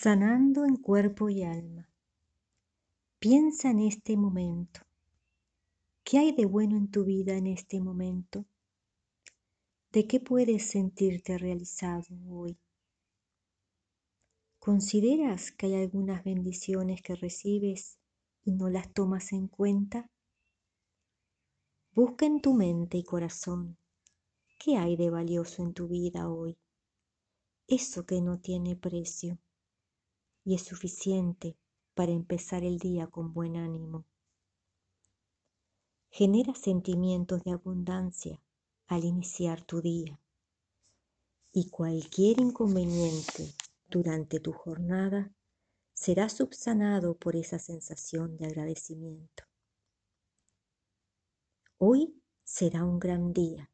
sanando en cuerpo y alma. Piensa en este momento. ¿Qué hay de bueno en tu vida en este momento? ¿De qué puedes sentirte realizado hoy? ¿Consideras que hay algunas bendiciones que recibes y no las tomas en cuenta? Busca en tu mente y corazón qué hay de valioso en tu vida hoy. Eso que no tiene precio y es suficiente para empezar el día con buen ánimo. Genera sentimientos de abundancia al iniciar tu día y cualquier inconveniente durante tu jornada será subsanado por esa sensación de agradecimiento. Hoy será un gran día.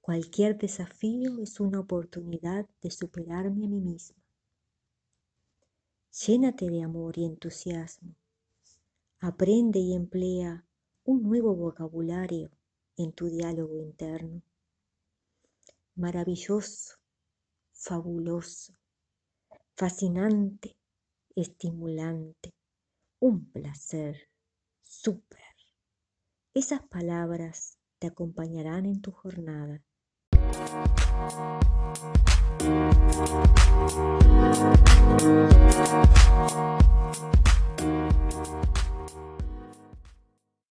Cualquier desafío es una oportunidad de superarme a mí misma. Llénate de amor y entusiasmo. Aprende y emplea un nuevo vocabulario en tu diálogo interno. Maravilloso, fabuloso, fascinante, estimulante, un placer, súper. Esas palabras te acompañarán en tu jornada.